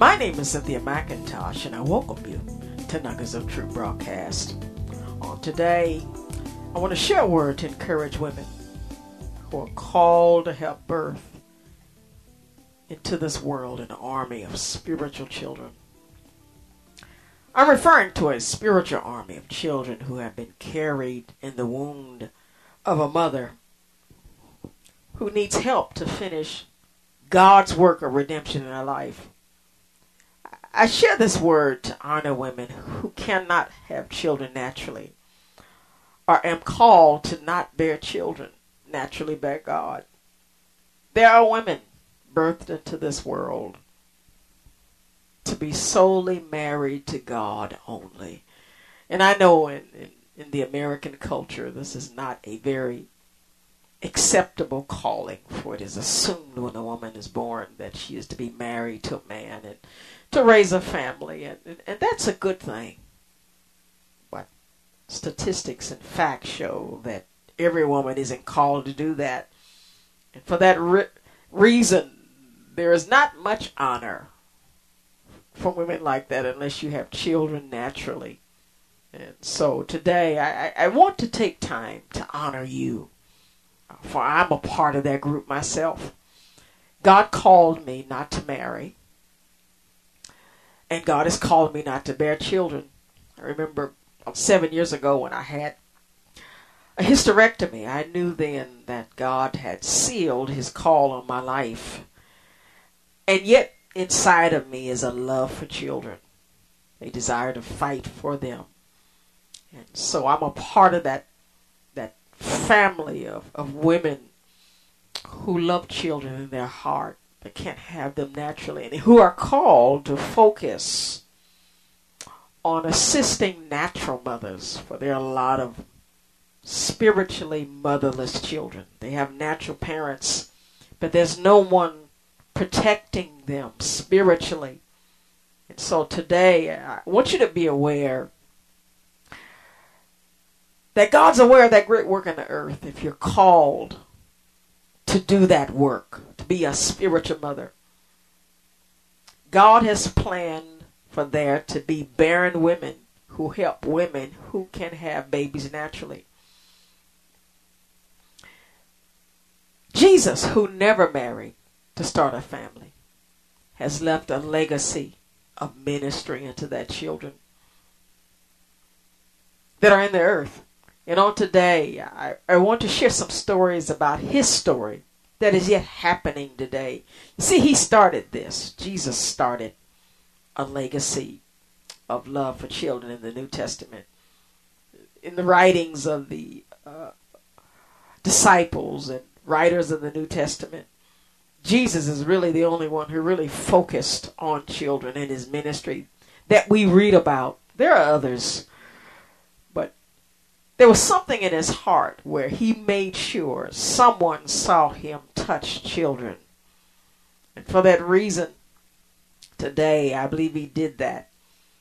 My name is Cynthia McIntosh, and I welcome you to Nuggets of Truth broadcast. On today, I want to share a word to encourage women who are called to help birth into this world an army of spiritual children. I'm referring to a spiritual army of children who have been carried in the wound of a mother who needs help to finish God's work of redemption in her life. I share this word to honor women who cannot have children naturally or am called to not bear children naturally by God. There are women birthed into this world to be solely married to God only. And I know in, in, in the American culture this is not a very acceptable calling, for it is assumed when a woman is born that she is to be married to a man and to raise a family, and, and, and that's a good thing. But statistics and facts show that every woman isn't called to do that. And for that re- reason, there is not much honor for women like that unless you have children naturally. And so today, I, I want to take time to honor you, for I'm a part of that group myself. God called me not to marry and God has called me not to bear children. I remember um, seven years ago when I had a hysterectomy, I knew then that God had sealed his call on my life. And yet, inside of me is a love for children, a desire to fight for them. And so I'm a part of that that family of, of women who love children in their heart that can't have them naturally and who are called to focus on assisting natural mothers for there are a lot of spiritually motherless children. They have natural parents but there's no one protecting them spiritually. And so today i want you to be aware that god's aware of that great work in the earth if you're called to do that work to be a spiritual mother. God has planned for there to be barren women who help women who can have babies naturally. Jesus, who never married to start a family, has left a legacy of ministry into that children that are in the earth. And on today, I, I want to share some stories about his story that is yet happening today. You see, he started this. Jesus started a legacy of love for children in the New Testament. In the writings of the uh, disciples and writers of the New Testament, Jesus is really the only one who really focused on children in his ministry that we read about. There are others there was something in his heart where he made sure someone saw him touch children. And for that reason, today I believe he did that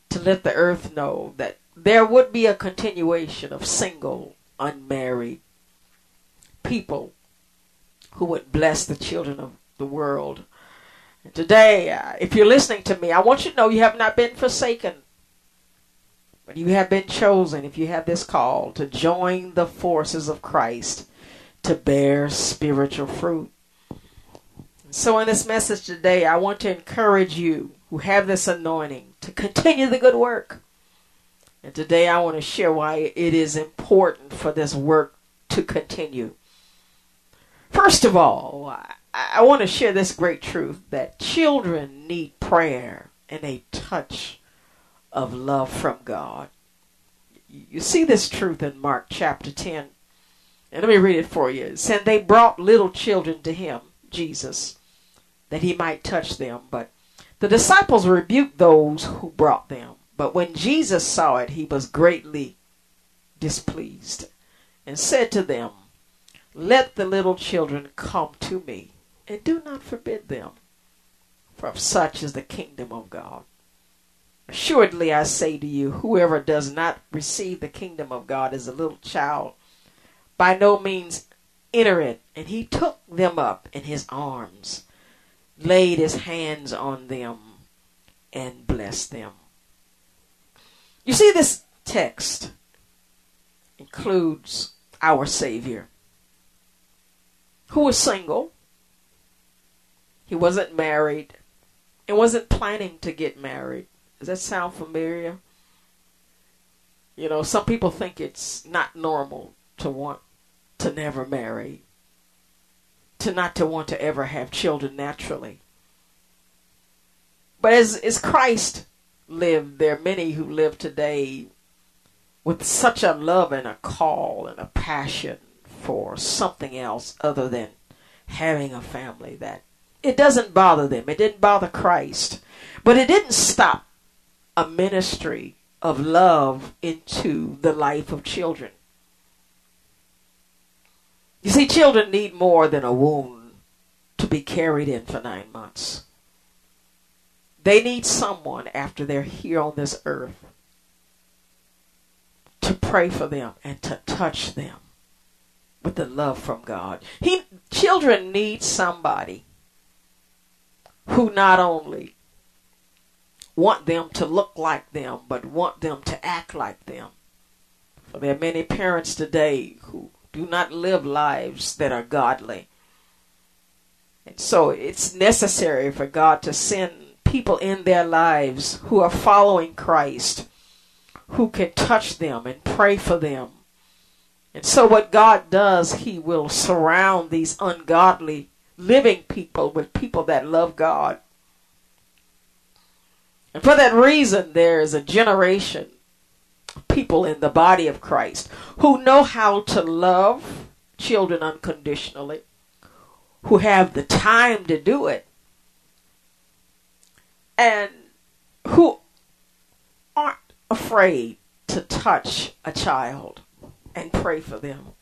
to let the earth know that there would be a continuation of single, unmarried people who would bless the children of the world. And today, uh, if you're listening to me, I want you to know you have not been forsaken. You have been chosen, if you have this call, to join the forces of Christ to bear spiritual fruit. So, in this message today, I want to encourage you who have this anointing to continue the good work. And today, I want to share why it is important for this work to continue. First of all, I want to share this great truth that children need prayer and a touch of love from God. You see this truth in Mark chapter 10. And let me read it for you. It said, They brought little children to him, Jesus, that he might touch them. But the disciples rebuked those who brought them. But when Jesus saw it, he was greatly displeased and said to them, Let the little children come to me, and do not forbid them, for of such is the kingdom of God. Assuredly, I say to you, whoever does not receive the kingdom of God as a little child, by no means enter it. And he took them up in his arms, laid his hands on them, and blessed them. You see, this text includes our Savior, who was single. He wasn't married and wasn't planning to get married. Does that sound familiar? You know, some people think it's not normal to want to never marry, to not to want to ever have children naturally. But as, as Christ lived, there are many who live today with such a love and a call and a passion for something else other than having a family that it doesn't bother them. It didn't bother Christ. But it didn't stop a ministry of love into the life of children. You see, children need more than a wound to be carried in for nine months. They need someone after they're here on this earth to pray for them and to touch them with the love from God. He, children need somebody who not only want them to look like them, but want them to act like them. For there are many parents today who do not live lives that are godly. And so it's necessary for God to send people in their lives who are following Christ, who can touch them and pray for them. And so what God does, He will surround these ungodly living people with people that love God and for that reason, there is a generation of people in the body of Christ who know how to love children unconditionally, who have the time to do it, and who aren't afraid to touch a child and pray for them.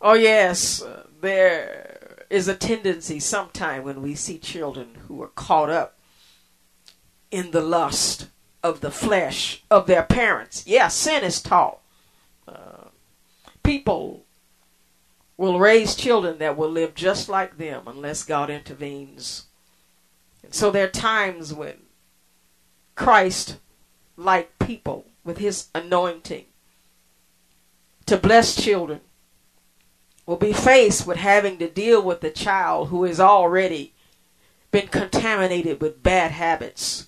Oh, yes, uh, there is a tendency sometime when we see children who are caught up in the lust of the flesh of their parents. Yeah, sin is taught. Uh, people will raise children that will live just like them unless God intervenes. And so there are times when Christ, like people, with his anointing to bless children, will be faced with having to deal with a child who has already been contaminated with bad habits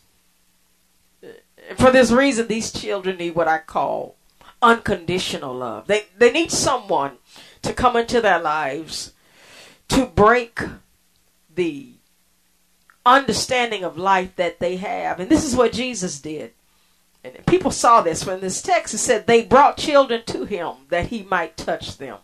for this reason, these children need what I call unconditional love. They they need someone to come into their lives to break the understanding of life that they have. And this is what Jesus did. And people saw this when this text it said they brought children to him that he might touch them.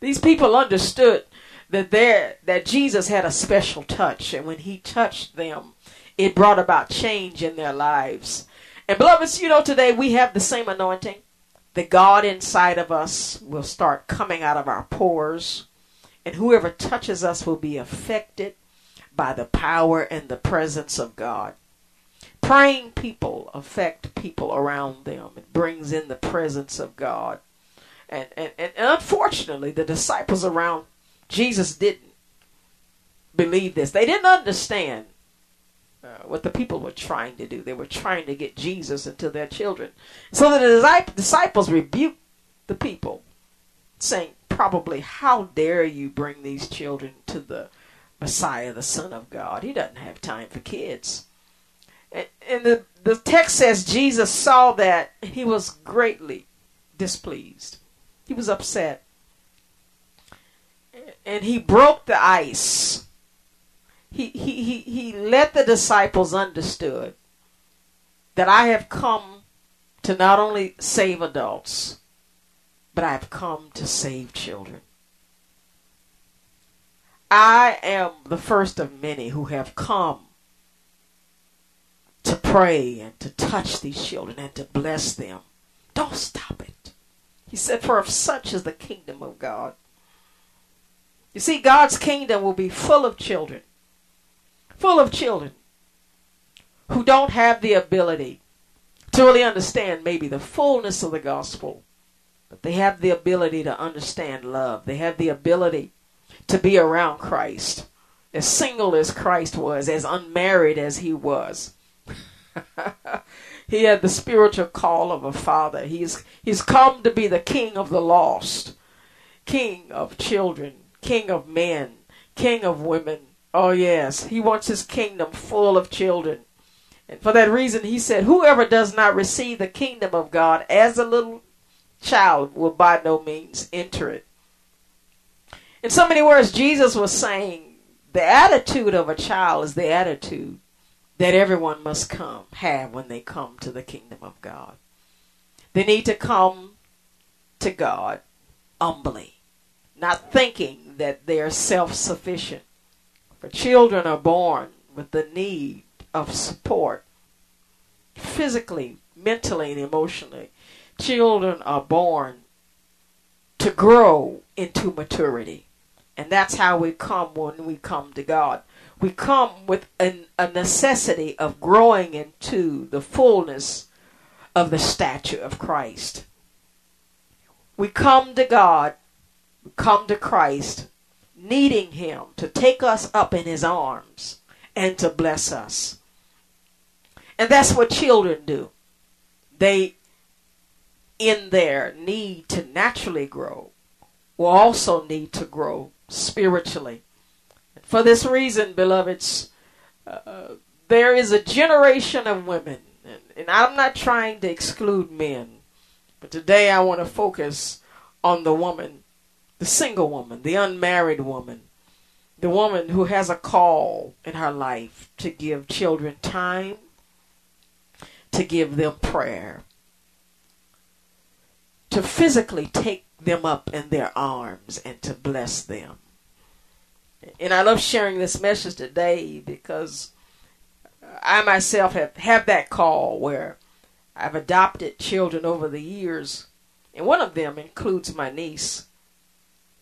These people understood that there that Jesus had a special touch and when he touched them it brought about change in their lives. And beloveds, you know, today we have the same anointing. The God inside of us will start coming out of our pores, and whoever touches us will be affected by the power and the presence of God. Praying people affect people around them. It brings in the presence of God. And, and, and unfortunately, the disciples around Jesus didn't believe this. They didn't understand uh, what the people were trying to do. They were trying to get Jesus into their children. So the disciples rebuked the people, saying, probably, How dare you bring these children to the Messiah, the Son of God? He doesn't have time for kids. And, and the, the text says Jesus saw that he was greatly displeased. He was upset. And he broke the ice he, he, he, he let the disciples understood that I have come to not only save adults, but I've come to save children. I am the first of many who have come to pray and to touch these children and to bless them. Don't stop it. He said, For of such is the kingdom of God. You see, God's kingdom will be full of children, full of children who don't have the ability to really understand maybe the fullness of the gospel, but they have the ability to understand love. They have the ability to be around Christ, as single as Christ was, as unmarried as he was. he had the spiritual call of a father. He's he's come to be the king of the lost, king of children, king of men, king of women. Oh yes, he wants his kingdom full of children. And for that reason, he said, Whoever does not receive the kingdom of God as a little child will by no means enter it. In so many words, Jesus was saying the attitude of a child is the attitude that everyone must come have when they come to the kingdom of God. They need to come to God humbly, not thinking that they are self sufficient. For children are born with the need of support physically, mentally, and emotionally. Children are born to grow into maturity. And that's how we come when we come to God. We come with an, a necessity of growing into the fullness of the stature of Christ. We come to God, we come to Christ, needing Him to take us up in His arms and to bless us. And that's what children do. They, in their need to naturally grow, will also need to grow spiritually. For this reason, beloveds, uh, there is a generation of women, and, and I'm not trying to exclude men, but today I want to focus on the woman, the single woman, the unmarried woman, the woman who has a call in her life to give children time, to give them prayer, to physically take them up in their arms and to bless them. And I love sharing this message today because I myself have, have that call where I've adopted children over the years, and one of them includes my niece.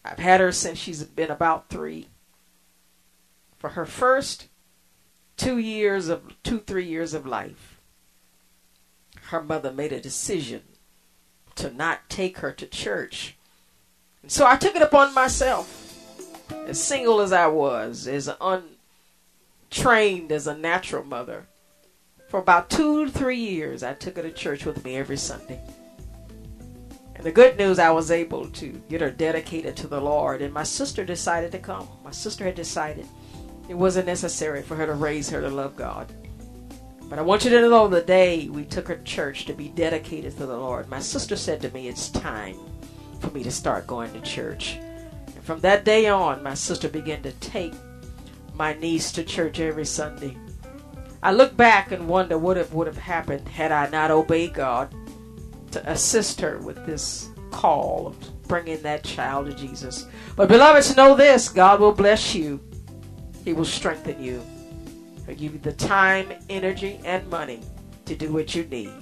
I've had her since she's been about three. For her first two years of two, three years of life, her mother made a decision to not take her to church. And so I took it upon myself, as single as I was, as untrained as a natural mother. For about two to three years, I took her to church with me every Sunday. The good news, I was able to get her dedicated to the Lord. And my sister decided to come. My sister had decided it wasn't necessary for her to raise her to love God. But I want you to know the day we took her to church to be dedicated to the Lord, my sister said to me, It's time for me to start going to church. And from that day on, my sister began to take my niece to church every Sunday. I look back and wonder what would have happened had I not obeyed God to assist her with this call of bringing that child to Jesus. But beloveds, know this God will bless you, He will strengthen you. He'll give you the time, energy, and money to do what you need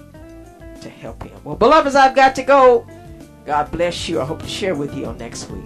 to help Him. Well, beloveds, I've got to go. God bless you. I hope to share with you on next week.